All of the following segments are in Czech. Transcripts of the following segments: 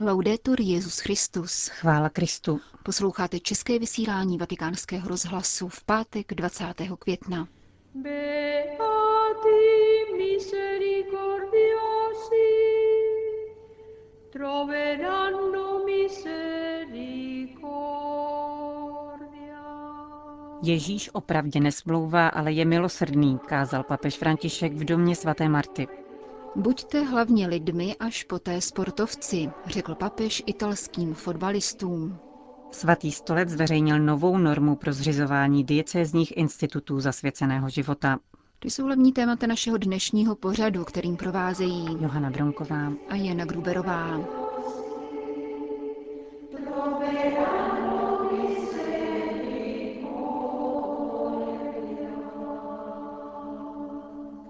Laudetur Jezus Christus. Chvála Kristu. Posloucháte české vysílání Vatikánského rozhlasu v pátek 20. května. Beati misericordiosi troveranno misericordia. Ježíš opravdě nesmlouvá, ale je milosrdný, kázal papež František v domě svaté Marty. Buďte hlavně lidmi, až poté sportovci, řekl papež italským fotbalistům. Svatý stolec zveřejnil novou normu pro zřizování diecézních institutů zasvěceného života. To jsou hlavní témata našeho dnešního pořadu, kterým provázejí Johana Bronková a Jana Gruberová.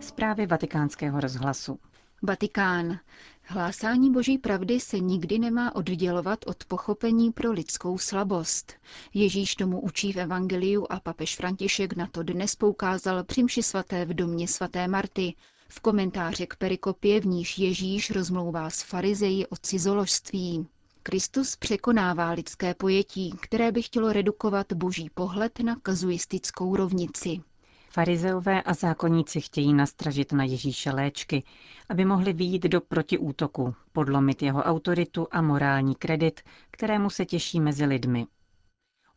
Zprávy vatikánského rozhlasu. Vatikán. Hlásání boží pravdy se nikdy nemá oddělovat od pochopení pro lidskou slabost. Ježíš tomu učí v Evangeliu a papež František na to dnes poukázal při mši svaté v domě svaté Marty. V komentáři k perikopě, v níž Ježíš rozmlouvá s farizeji o cizoložství. Kristus překonává lidské pojetí, které by chtělo redukovat boží pohled na kazuistickou rovnici. Farizeové a zákonníci chtějí nastražit na Ježíše léčky, aby mohli výjít do protiútoku, podlomit jeho autoritu a morální kredit, kterému se těší mezi lidmi.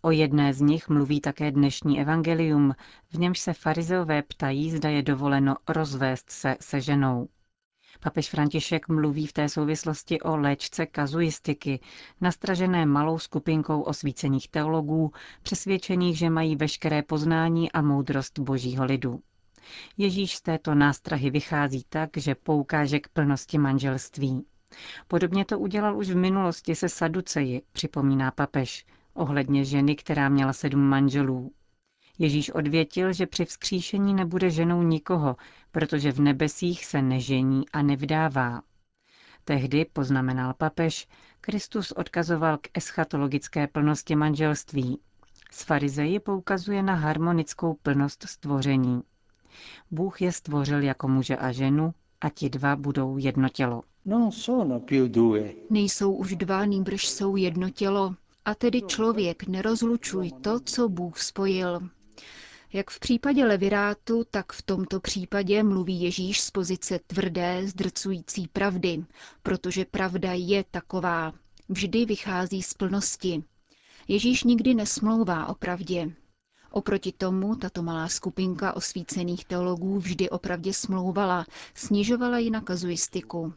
O jedné z nich mluví také dnešní evangelium, v němž se farizeové ptají, zda je dovoleno rozvést se se ženou. Papež František mluví v té souvislosti o léčce kazuistiky, nastražené malou skupinkou osvícených teologů, přesvědčených, že mají veškeré poznání a moudrost božího lidu. Ježíš z této nástrahy vychází tak, že poukáže k plnosti manželství. Podobně to udělal už v minulosti se Saduceji, připomíná papež, ohledně ženy, která měla sedm manželů. Ježíš odvětil, že při vzkříšení nebude ženou nikoho, protože v nebesích se nežení a nevdává. Tehdy, poznamenal papež, Kristus odkazoval k eschatologické plnosti manželství. S farizeji poukazuje na harmonickou plnost stvoření. Bůh je stvořil jako muže a ženu a ti dva budou jedno tělo. Nejsou už dva, nýbrž jsou jedno tělo. A tedy člověk nerozlučuj to, co Bůh spojil. Jak v případě levirátu, tak v tomto případě mluví Ježíš z pozice tvrdé, zdrcující pravdy, protože pravda je taková. Vždy vychází z plnosti. Ježíš nikdy nesmlouvá o pravdě. Oproti tomu tato malá skupinka osvícených teologů vždy opravdě smlouvala, snižovala ji na kazuistiku.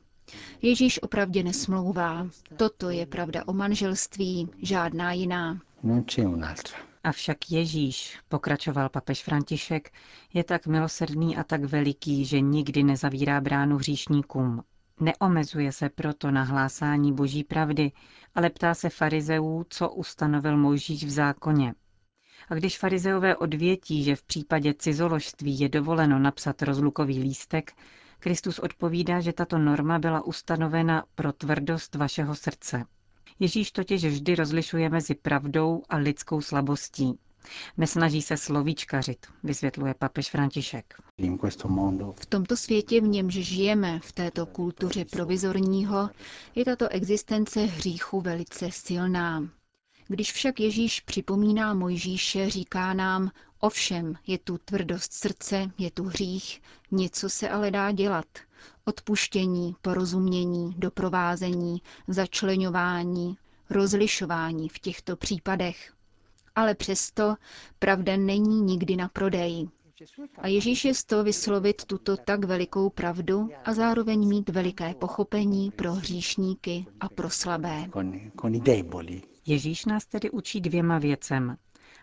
Ježíš opravdě nesmlouvá. Toto je pravda o manželství, žádná jiná. Avšak Ježíš, pokračoval papež František, je tak milosrdný a tak veliký, že nikdy nezavírá bránu hříšníkům. Neomezuje se proto na hlásání boží pravdy, ale ptá se farizeů, co ustanovil Mojžíš v zákoně. A když farizeové odvětí, že v případě cizoložství je dovoleno napsat rozlukový lístek, Kristus odpovídá, že tato norma byla ustanovena pro tvrdost vašeho srdce. Ježíš totiž vždy rozlišuje mezi pravdou a lidskou slabostí. Nesnaží se slovíčkařit, vysvětluje papež František. V tomto světě, v němž žijeme, v této kultuře provizorního, je tato existence hříchu velice silná. Když však Ježíš připomíná Mojžíše, říká nám, ovšem je tu tvrdost srdce, je tu hřích, něco se ale dá dělat. Odpuštění, porozumění, doprovázení, začlenování, rozlišování v těchto případech. Ale přesto pravda není nikdy na prodej. A Ježíš je z toho vyslovit tuto tak velikou pravdu a zároveň mít veliké pochopení pro hříšníky a pro slabé. Ježíš nás tedy učí dvěma věcem.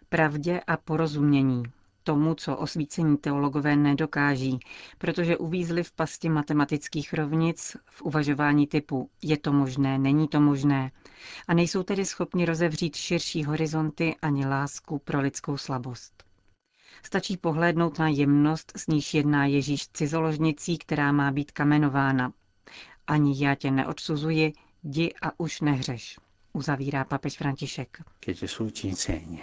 Pravdě a porozumění. Tomu, co osvícení teologové nedokáží, protože uvízli v pasti matematických rovnic, v uvažování typu je to možné, není to možné, a nejsou tedy schopni rozevřít širší horizonty ani lásku pro lidskou slabost. Stačí pohlédnout na jemnost, s níž jedná Ježíš cizoložnicí, která má být kamenována. Ani já tě neodsuzuji, jdi a už nehřeš uzavírá papež František.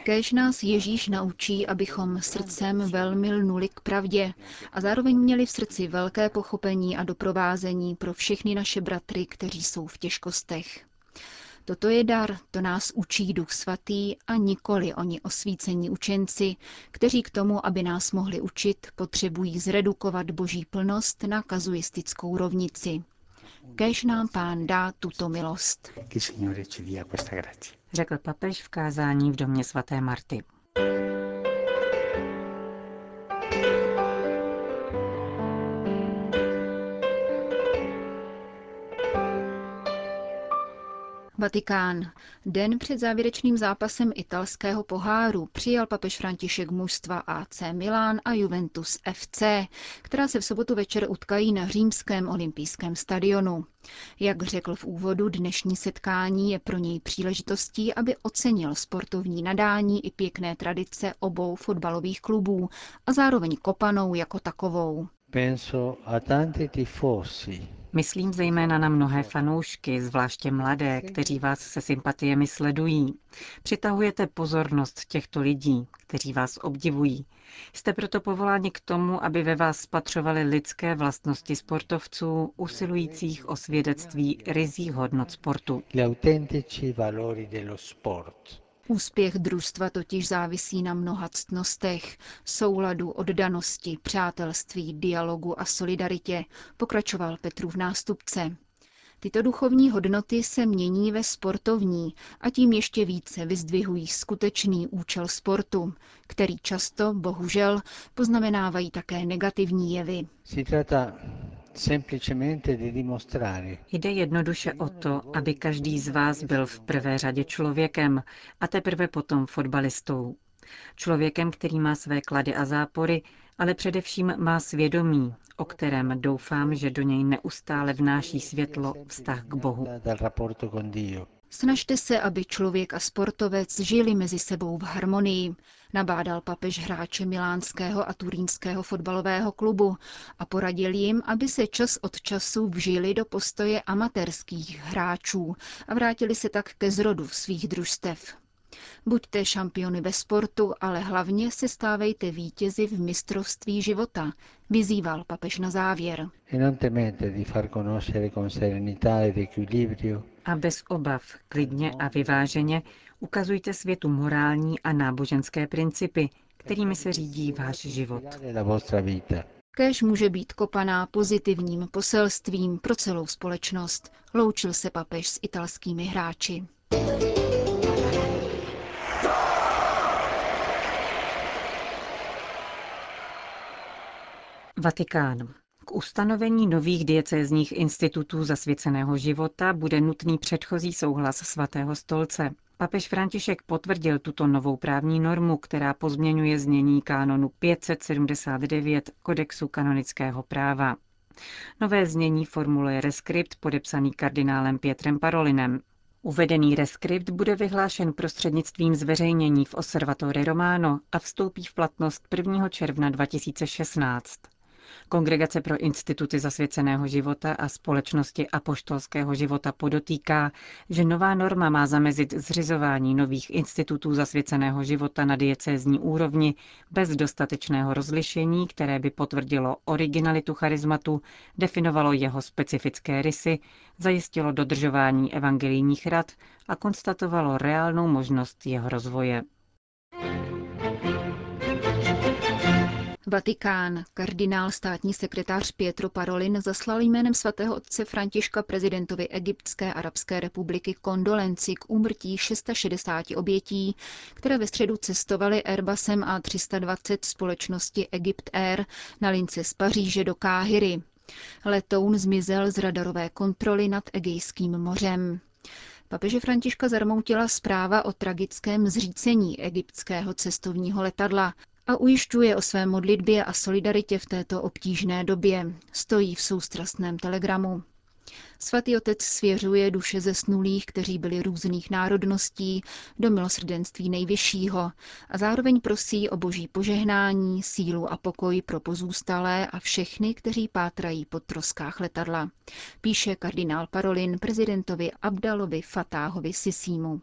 Kéž nás Ježíš naučí, abychom srdcem velmi lnuli k pravdě a zároveň měli v srdci velké pochopení a doprovázení pro všechny naše bratry, kteří jsou v těžkostech. Toto je dar, to nás učí Duch Svatý a nikoli oni osvícení učenci, kteří k tomu, aby nás mohli učit, potřebují zredukovat boží plnost na kazuistickou rovnici. Kež nám pán dá tuto milost. Řekl papež v kázání v domě svaté Marty. Vatikán. Den před závěrečným zápasem italského poháru přijal papež František mužstva AC Milán a Juventus FC, která se v sobotu večer utkají na římském olympijském stadionu. Jak řekl v úvodu, dnešní setkání je pro něj příležitostí, aby ocenil sportovní nadání i pěkné tradice obou fotbalových klubů a zároveň kopanou jako takovou. Penso a tanti tifosi Myslím zejména na mnohé fanoušky, zvláště mladé, kteří vás se sympatiemi sledují. Přitahujete pozornost těchto lidí, kteří vás obdivují. Jste proto povoláni k tomu, aby ve vás spatřovali lidské vlastnosti sportovců, usilujících o svědectví rizích hodnot sportu. autentici valori dello sport. Úspěch družstva totiž závisí na mnoha ctnostech, souladu, oddanosti, přátelství, dialogu a solidaritě, pokračoval Petrův nástupce. Tyto duchovní hodnoty se mění ve sportovní a tím ještě více vyzdvihují skutečný účel sportu, který často, bohužel, poznamenávají také negativní jevy. Jde jednoduše o to, aby každý z vás byl v prvé řadě člověkem a teprve potom fotbalistou. Člověkem, který má své klady a zápory, ale především má svědomí, o kterém doufám, že do něj neustále vnáší světlo vztah k Bohu. Snažte se, aby člověk a sportovec žili mezi sebou v harmonii, nabádal papež hráče milánského a turínského fotbalového klubu a poradil jim, aby se čas od času vžili do postoje amatérských hráčů a vrátili se tak ke zrodu svých družstev. Buďte šampiony ve sportu, ale hlavně se stávejte vítězi v mistrovství života, vyzýval papež na závěr. E non temete di far conoscere con serenità ed equilibrio A bez obav, klidně a vyváženě ukazujte světu morální a náboženské principy, kterými se řídí váš život. Kéž může být kopaná pozitivním poselstvím pro celou společnost, loučil se papež s italskými hráči. Vatikán. K ustanovení nových diecézních institutů zasvěceného života bude nutný předchozí souhlas svatého stolce. Papež František potvrdil tuto novou právní normu, která pozměňuje znění kánonu 579 Kodexu kanonického práva. Nové znění formuluje reskript podepsaný kardinálem Pietrem Parolinem. Uvedený reskript bude vyhlášen prostřednictvím zveřejnění v Osservatore Romano a vstoupí v platnost 1. června 2016. Kongregace pro instituty zasvěceného života a společnosti apoštolského života podotýká, že nová norma má zamezit zřizování nových institutů zasvěceného života na diecézní úrovni bez dostatečného rozlišení, které by potvrdilo originalitu charizmatu, definovalo jeho specifické rysy, zajistilo dodržování evangelijních rad a konstatovalo reálnou možnost jeho rozvoje. Vatikán. Kardinál státní sekretář Pietro Parolin zaslal jménem svatého otce Františka prezidentovi Egyptské arabské republiky kondolenci k úmrtí 660 obětí, které ve středu cestovaly Airbusem A320 společnosti Egypt Air na lince z Paříže do Káhyry. Letoun zmizel z radarové kontroly nad Egejským mořem. Papeže Františka zarmoutila zpráva o tragickém zřícení egyptského cestovního letadla a ujišťuje o své modlitbě a solidaritě v této obtížné době. Stojí v soustrastném telegramu. Svatý otec svěřuje duše zesnulých, kteří byli různých národností, do milosrdenství nejvyššího a zároveň prosí o boží požehnání, sílu a pokoj pro pozůstalé a všechny, kteří pátrají po troskách letadla. Píše kardinál Parolin prezidentovi Abdalovi Fatáhovi Sisímu.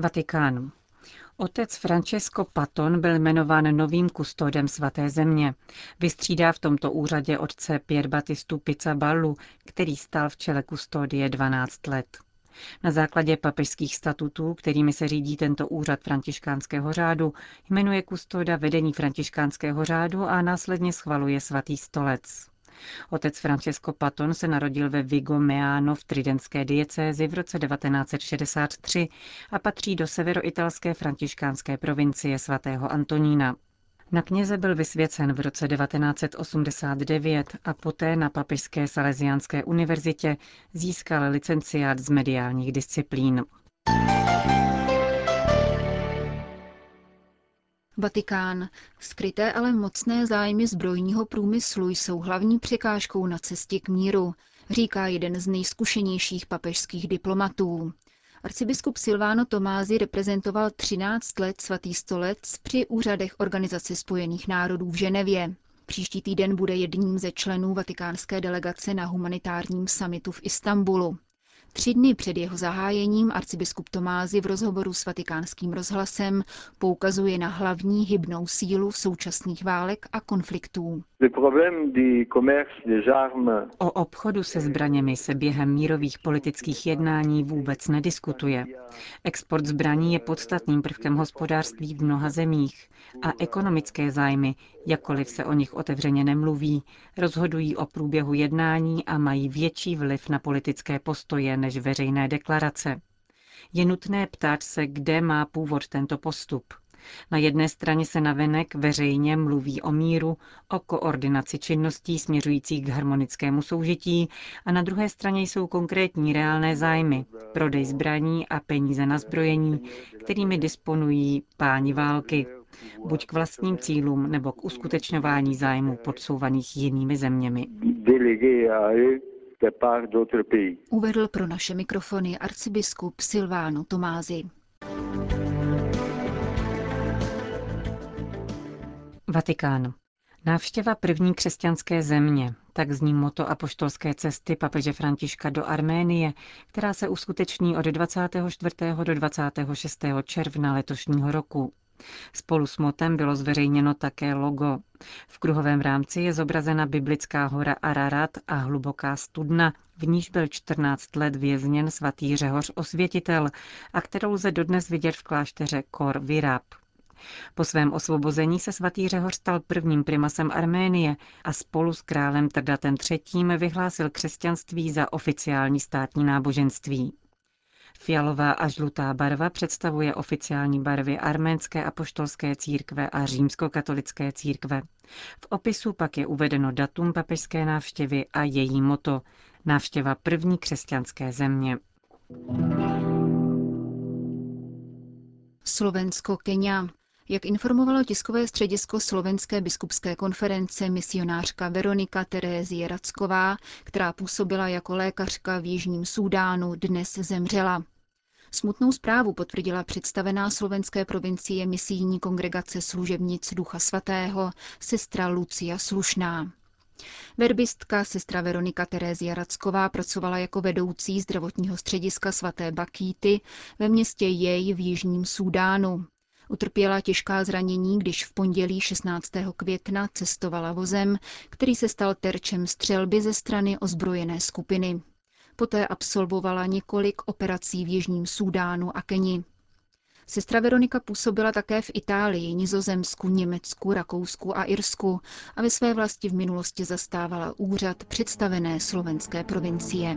Vatikán. Otec Francesco Paton byl jmenován novým kustodem svaté země. Vystřídá v tomto úřadě otce Pier Batistu Pizzaballu, který stál v čele kustodie 12 let. Na základě papežských statutů, kterými se řídí tento úřad františkánského řádu, jmenuje kustoda vedení františkánského řádu a následně schvaluje svatý stolec. Otec Francesco Paton se narodil ve Vigo Meano v tridentské diecézi v roce 1963 a patří do severoitalské františkánské provincie svatého Antonína. Na kněze byl vysvěcen v roce 1989 a poté na Papežské salesiánské univerzitě získal licenciát z mediálních disciplín. Vatikán. Skryté, ale mocné zájmy zbrojního průmyslu jsou hlavní překážkou na cestě k míru, říká jeden z nejzkušenějších papežských diplomatů. Arcibiskup Silvano Tomázy reprezentoval 13 let svatý stolec při úřadech Organizace spojených národů v Ženevě. Příští týden bude jedním ze členů vatikánské delegace na humanitárním samitu v Istanbulu. Tři dny před jeho zahájením arcibiskup Tomázy v rozhovoru s vatikánským rozhlasem poukazuje na hlavní hybnou sílu současných válek a konfliktů. O obchodu se zbraněmi se během mírových politických jednání vůbec nediskutuje. Export zbraní je podstatným prvkem hospodářství v mnoha zemích a ekonomické zájmy, jakkoliv se o nich otevřeně nemluví, rozhodují o průběhu jednání a mají větší vliv na politické postoje než veřejné deklarace. Je nutné ptát se, kde má původ tento postup. Na jedné straně se navenek veřejně mluví o míru, o koordinaci činností směřujících k harmonickému soužití a na druhé straně jsou konkrétní reálné zájmy, prodej zbraní a peníze na zbrojení, kterými disponují páni války, buď k vlastním cílům nebo k uskutečňování zájmů podsouvaných jinými zeměmi. Uvedl pro naše mikrofony arcibiskup Silváno Tomázy. Vatikán. Návštěva první křesťanské země, tak zní moto apoštolské cesty papeže Františka do Arménie, která se uskuteční od 24. do 26. června letošního roku. Spolu s motem bylo zveřejněno také logo. V kruhovém rámci je zobrazena biblická hora Ararat a hluboká studna, v níž byl 14 let vězněn svatý Řehoř Osvětitel a kterou lze dodnes vidět v klášteře Kor Virab. Po svém osvobození se svatý Řehoř stal prvním primasem Arménie a spolu s králem Trdatem III. vyhlásil křesťanství za oficiální státní náboženství. Fialová a žlutá barva představuje oficiální barvy arménské apoštolské církve a římskokatolické církve. V opisu pak je uvedeno datum papežské návštěvy a její moto návštěva první křesťanské země. Slovensko, Kenia. Jak informovalo tiskové středisko Slovenské biskupské konference misionářka Veronika Terézie Racková, která působila jako lékařka v Jižním Súdánu, dnes zemřela. Smutnou zprávu potvrdila představená slovenské provincie misijní kongregace služebnic Ducha Svatého, sestra Lucia Slušná. Verbistka sestra Veronika Terézia Racková pracovala jako vedoucí zdravotního střediska svaté Bakýty ve městě Jej v Jižním Súdánu. Utrpěla těžká zranění, když v pondělí 16. května cestovala vozem, který se stal terčem střelby ze strany ozbrojené skupiny. Poté absolvovala několik operací v Jižním Súdánu a Keni. Sestra Veronika působila také v Itálii, Nizozemsku, Německu, Rakousku a Irsku a ve své vlasti v minulosti zastávala úřad představené slovenské provincie.